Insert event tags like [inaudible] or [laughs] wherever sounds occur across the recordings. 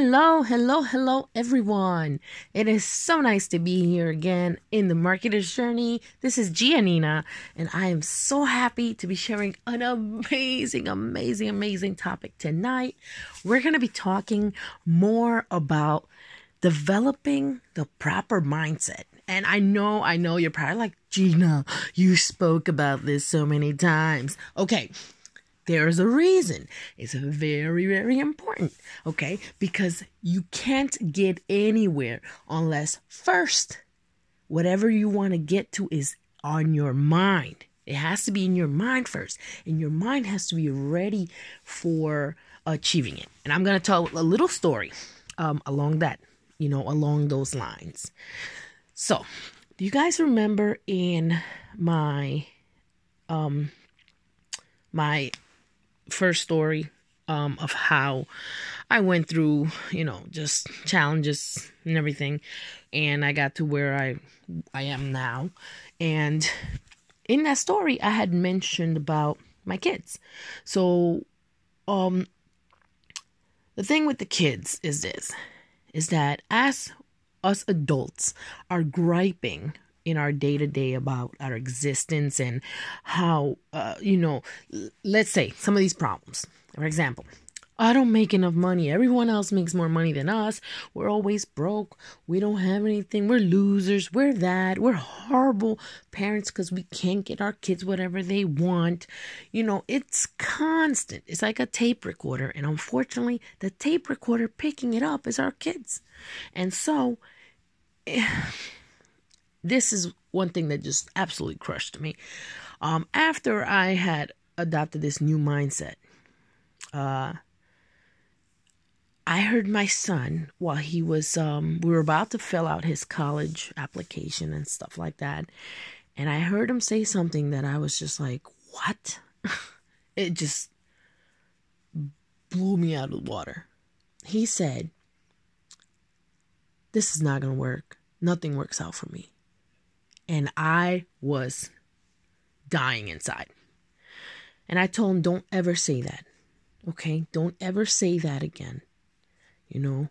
Hello, hello, hello, everyone. It is so nice to be here again in the Marketer's Journey. This is Giannina, and I am so happy to be sharing an amazing, amazing, amazing topic tonight. We're going to be talking more about developing the proper mindset. And I know, I know you're probably like, Gina, you spoke about this so many times. Okay, there's a reason. It's very, very important, okay? Because you can't get anywhere unless first, whatever you want to get to is on your mind. It has to be in your mind first, and your mind has to be ready for achieving it. And I'm going to tell a little story um, along that, you know, along those lines. So, do you guys remember in my um my first story um, of how I went through, you know, just challenges and everything, and I got to where I I am now. And in that story, I had mentioned about my kids. So, um, the thing with the kids is this: is that as us adults are griping in our day to day about our existence and how, uh, you know, let's say some of these problems. For example, I don't make enough money. Everyone else makes more money than us. We're always broke. We don't have anything. We're losers. We're that. We're horrible parents because we can't get our kids whatever they want. You know, it's constant. It's like a tape recorder. And unfortunately, the tape recorder picking it up is our kids. And so, this is one thing that just absolutely crushed me. Um, after I had adopted this new mindset, uh, I heard my son while he was um, we were about to fill out his college application and stuff like that, and I heard him say something that I was just like, "What?" [laughs] it just blew me out of the water. He said, "This is not gonna work. Nothing works out for me." And I was dying inside. And I told him, don't ever say that. Okay? Don't ever say that again. You know,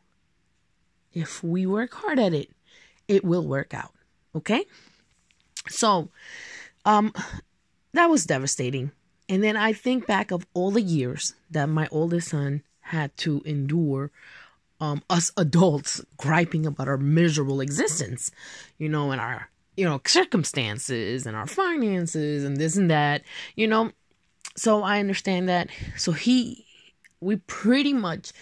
if we work hard at it, it will work out. Okay? So, um, that was devastating. And then I think back of all the years that my oldest son had to endure um, us adults griping about our miserable existence, you know, and our you know, circumstances and our finances and this and that, you know. So I understand that. So he, we pretty much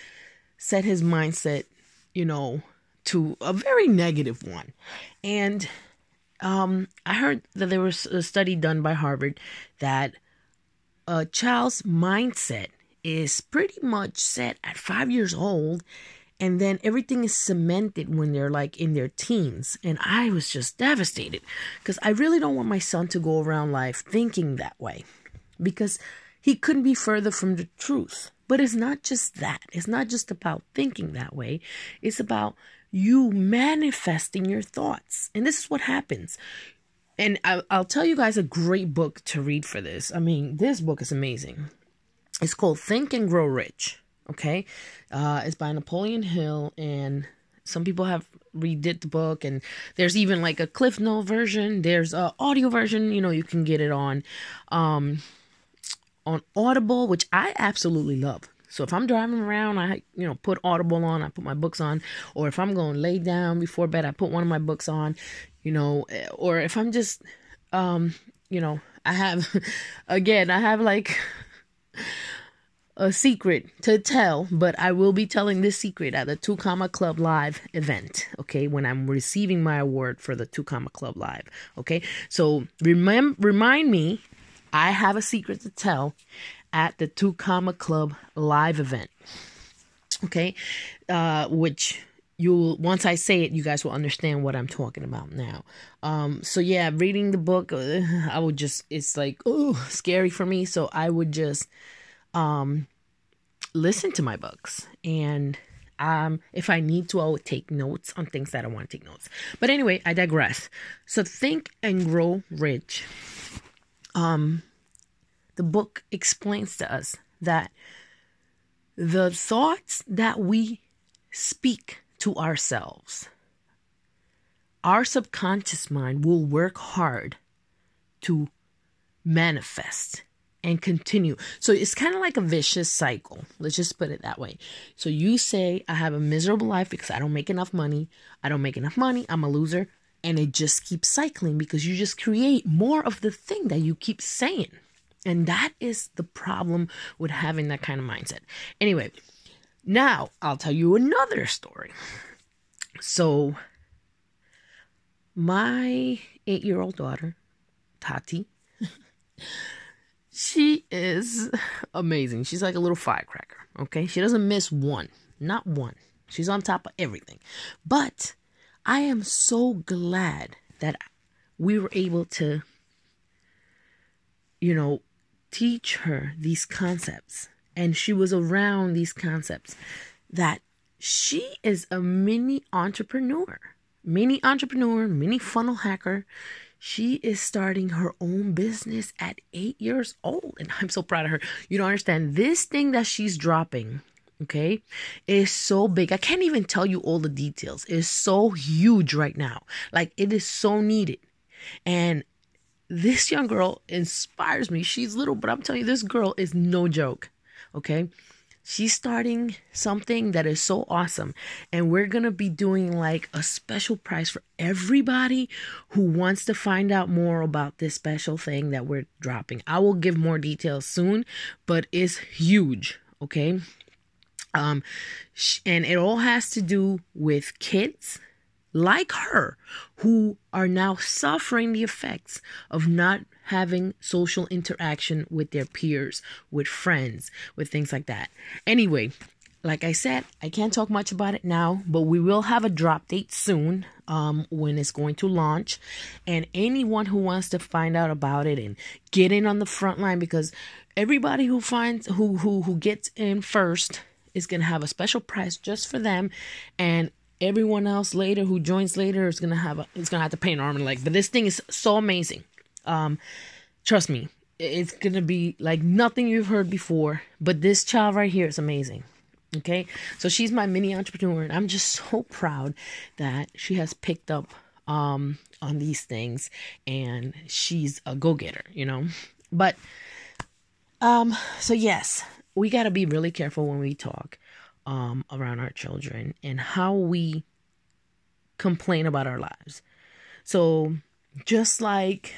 set his mindset, you know, to a very negative one. And um, I heard that there was a study done by Harvard that a child's mindset is pretty much set at five years old and then everything is cemented when they're like in their teens. And i was just devastated because i really don't want my son to go around life thinking that way because he couldn't be further from the truth. But it's not just that. It's not just about thinking that way. It's about you manifesting your thoughts. And this is what happens. And I'll tell you guys a great book to read for this. I mean, this book is amazing. It's called Think and Grow Rich Okay, uh, it's by Napoleon Hill, and some people have redid the book, and there's even like a Cliff Note version. There's a audio version. You know, you can get it on, um, on Audible, which I absolutely love. So if I'm driving around, I you know put Audible on, I put my books on, or if I'm going to lay down before bed, I put one of my books on, you know, or if I'm just, um, you know, I have, [laughs] again, I have like a secret to tell, but I will be telling this secret at the Two Comma Club Live event, okay, when I'm receiving my award for the Two Comma Club Live, okay? So remember, remind me, I have a secret to tell at the Two Comma Club Live event, okay? Uh, which you'll once I say it, you guys will understand what I'm talking about now. Um, so yeah, reading the book, uh, I would just it's like oh scary for me, so I would just um, listen to my books and um, if I need to, I will take notes on things that I want to take notes. But anyway, I digress. So think and grow rich. Um, the book explains to us that the thoughts that we speak to ourselves, our subconscious mind will work hard to manifest and continue. So it's kind of like a vicious cycle. Let's just put it that way. So you say, I have a miserable life because I don't make enough money. I don't make enough money. I'm a loser. And it just keeps cycling because you just create more of the thing that you keep saying. And that is the problem with having that kind of mindset. Anyway, now I'll tell you another story. So, my eight year old daughter, Tati, [laughs] she is [laughs] amazing. She's like a little firecracker, okay? She doesn't miss one, not one. She's on top of everything. But I am so glad that we were able to, you know, teach her these concepts and she was around these concepts that she is a mini entrepreneur, mini entrepreneur, mini funnel hacker. She is starting her own business at eight years old. And I'm so proud of her. You don't understand. This thing that she's dropping, okay, is so big. I can't even tell you all the details. It's so huge right now. Like, it is so needed. And this young girl inspires me. She's little, but I'm telling you, this girl is no joke. Okay. She's starting something that is so awesome. And we're going to be doing like a special price for everybody who wants to find out more about this special thing that we're dropping. I will give more details soon, but it's huge. Okay. Um, and it all has to do with kids like her who are now suffering the effects of not having social interaction with their peers, with friends, with things like that. Anyway, like I said, I can't talk much about it now, but we will have a drop date soon um, when it's going to launch. And anyone who wants to find out about it and get in on the front line, because everybody who finds who who who gets in first is gonna have a special price just for them, and everyone else later who joins later is gonna have a, is gonna have to pay an arm and leg. But this thing is so amazing. Um, trust me, it's gonna be like nothing you've heard before. But this child right here is amazing. Okay, so she's my mini entrepreneur, and I'm just so proud that she has picked up um on these things, and she's a go getter. You know, but um, so yes, we got to be really careful when we talk um, around our children and how we complain about our lives. So, just like,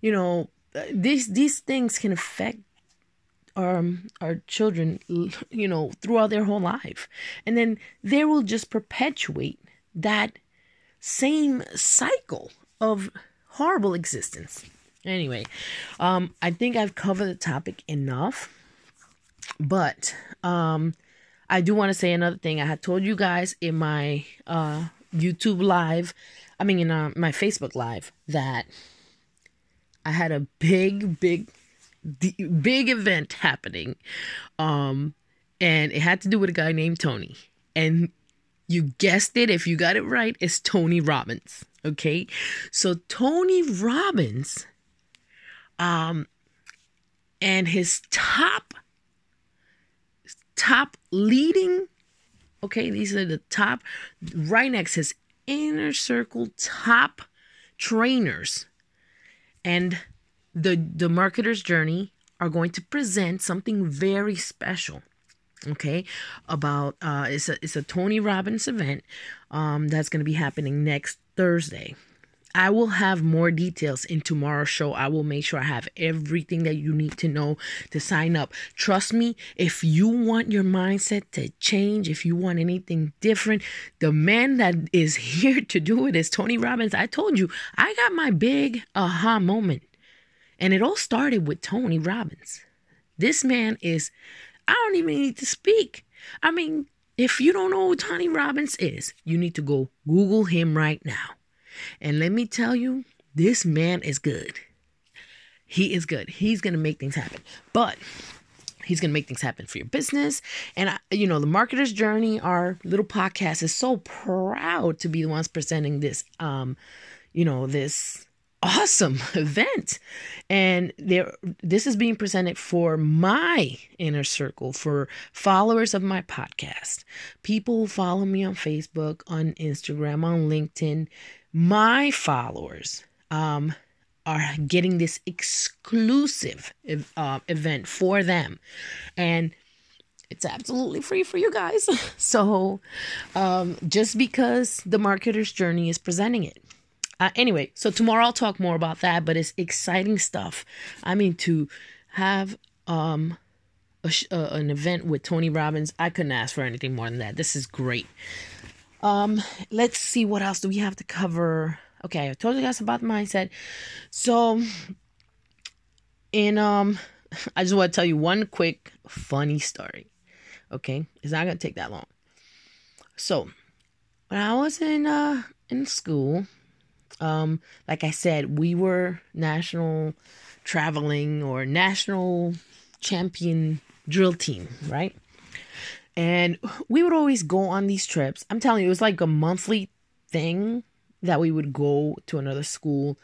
you know, these these things can affect our our children, you know, throughout their whole life, and then they will just perpetuate that same cycle of horrible existence. Anyway, um, I think I've covered the topic enough, but um I do want to say another thing. I had told you guys in my uh, YouTube live, I mean, in uh, my Facebook live, that I had a big, big, big event happening. Um, and it had to do with a guy named Tony. And you guessed it, if you got it right, it's Tony Robbins. Okay. So, Tony Robbins, um, and his top top leading, okay, these are the top, right next his inner circle top trainers. And the the marketer's journey are going to present something very special okay about uh it's a it's a tony robbins event um that's going to be happening next thursday I will have more details in tomorrow's show. I will make sure I have everything that you need to know to sign up. Trust me, if you want your mindset to change, if you want anything different, the man that is [laughs] here to do it is Tony Robbins. I told you, I got my big aha moment. And it all started with Tony Robbins. This man is, I don't even need to speak. I mean, if you don't know who Tony Robbins is, you need to go Google him right now. And let me tell you, this man is good. He is good. He's going to make things happen. But he's going to make things happen for your business. And, I, you know, the Marketer's Journey, our little podcast, is so proud to be the ones presenting this, um, you know, this awesome [laughs] event and there this is being presented for my inner circle for followers of my podcast people follow me on facebook on instagram on linkedin my followers um are getting this exclusive uh, event for them and it's absolutely free for you guys [laughs] so um just because the marketer's journey is presenting it uh, anyway, so tomorrow I'll talk more about that, but it's exciting stuff. I mean, to have um a, uh, an event with Tony Robbins, I couldn't ask for anything more than that. This is great. Um, let's see what else do we have to cover. Okay, I told you guys about mindset. So, and um, [laughs] I just want to tell you one quick funny story. Okay, it's not gonna take that long. So, when I was in uh in school, um, like I said, we were national traveling or national champion drill team, right? And we would always go on these trips. I'm telling you, it was like a monthly thing that we would go to another school,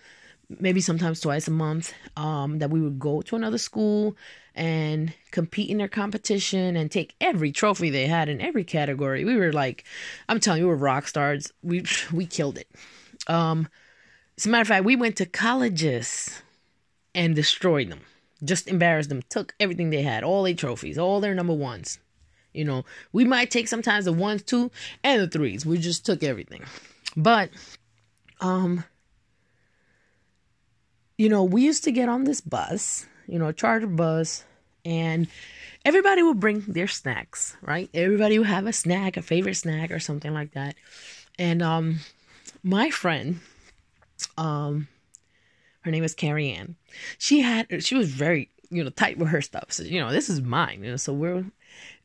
maybe sometimes twice a month, um, that we would go to another school and compete in their competition and take every trophy they had in every category. We were like, I'm telling you, we were rock stars. We [laughs] we killed it. Um, as a matter of fact, we went to colleges and destroyed them. Just embarrassed them. Took everything they had, all their trophies, all their number ones. You know, we might take sometimes the ones, two, and the threes. We just took everything. But, um, you know, we used to get on this bus, you know, a charter bus, and everybody would bring their snacks, right? Everybody would have a snack, a favorite snack, or something like that. And um, my friend, um her name is Carrie Ann. She had she was very, you know, tight with her stuff. So, you know, this is mine, you know, so we're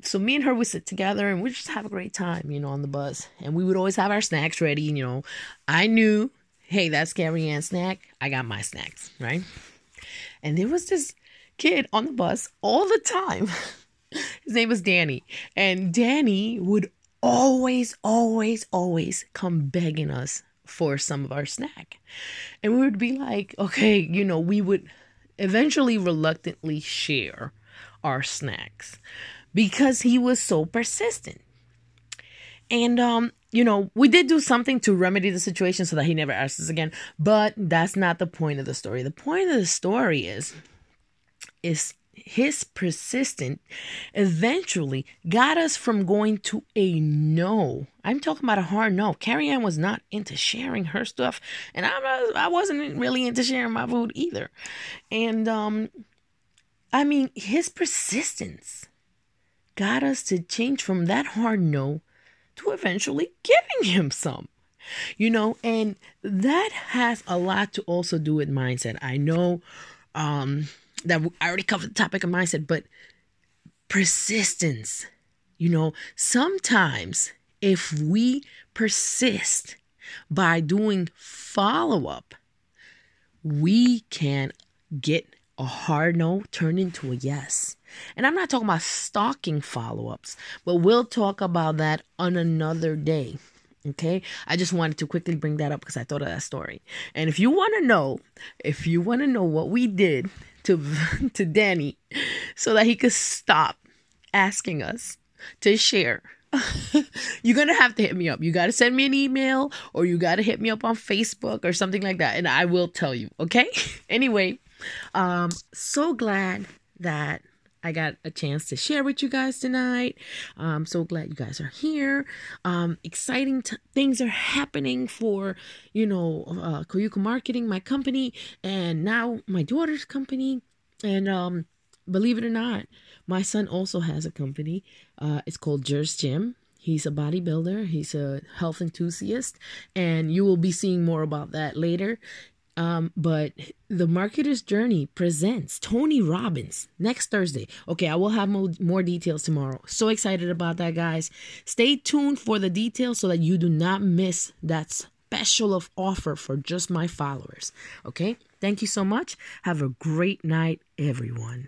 so me and her would sit together and we just have a great time, you know, on the bus. And we would always have our snacks ready, you know. I knew, hey, that's Carrie Ann's snack. I got my snacks, right? And there was this kid on the bus all the time. [laughs] His name was Danny. And Danny would always, always, always come begging us for some of our snack. And we would be like, okay, you know, we would eventually reluctantly share our snacks because he was so persistent. And um, you know, we did do something to remedy the situation so that he never asked us again, but that's not the point of the story. The point of the story is is his persistence eventually got us from going to a no. I'm talking about a hard no. Carrie Ann was not into sharing her stuff, and I'm I wasn't really into sharing my food either. And um, I mean, his persistence got us to change from that hard no to eventually giving him some. You know, and that has a lot to also do with mindset. I know um that I already covered the topic of mindset, but persistence. You know, sometimes if we persist by doing follow up, we can get a hard no turned into a yes. And I'm not talking about stalking follow ups, but we'll talk about that on another day. Okay, I just wanted to quickly bring that up because I thought of that story. And if you want to know, if you want to know what we did to [laughs] to Danny so that he could stop asking us to share. [laughs] You're gonna have to hit me up. You gotta send me an email or you gotta hit me up on Facebook or something like that, and I will tell you. Okay. [laughs] anyway, um, so glad that I got a chance to share with you guys tonight. I'm so glad you guys are here. Um, exciting t- things are happening for, you know, uh, Koyuko Marketing, my company, and now my daughter's company. And um, believe it or not, my son also has a company. Uh, it's called Jers Gym. He's a bodybuilder. He's a health enthusiast, and you will be seeing more about that later. Um, but the marketer's journey presents Tony Robbins next Thursday. Okay, I will have more, more details tomorrow. So excited about that, guys. Stay tuned for the details so that you do not miss that special of offer for just my followers. Okay, thank you so much. Have a great night, everyone.